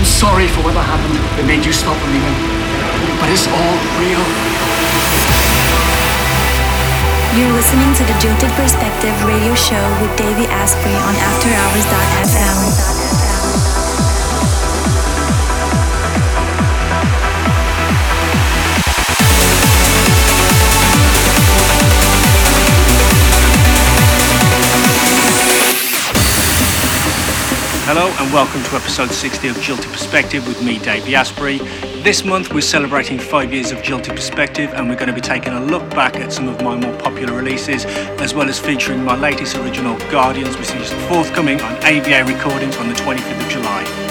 I'm sorry for whatever happened that made you stop believing. But it's all real. You're listening to the Jilted Perspective radio show with Davey Asprey on AfterHours.fm. Hello and welcome to episode 60 of Jilted Perspective with me, Davey Asprey. This month we're celebrating five years of Jilted Perspective and we're going to be taking a look back at some of my more popular releases as well as featuring my latest original, Guardians, which is forthcoming on AVA Recordings on the 25th of July.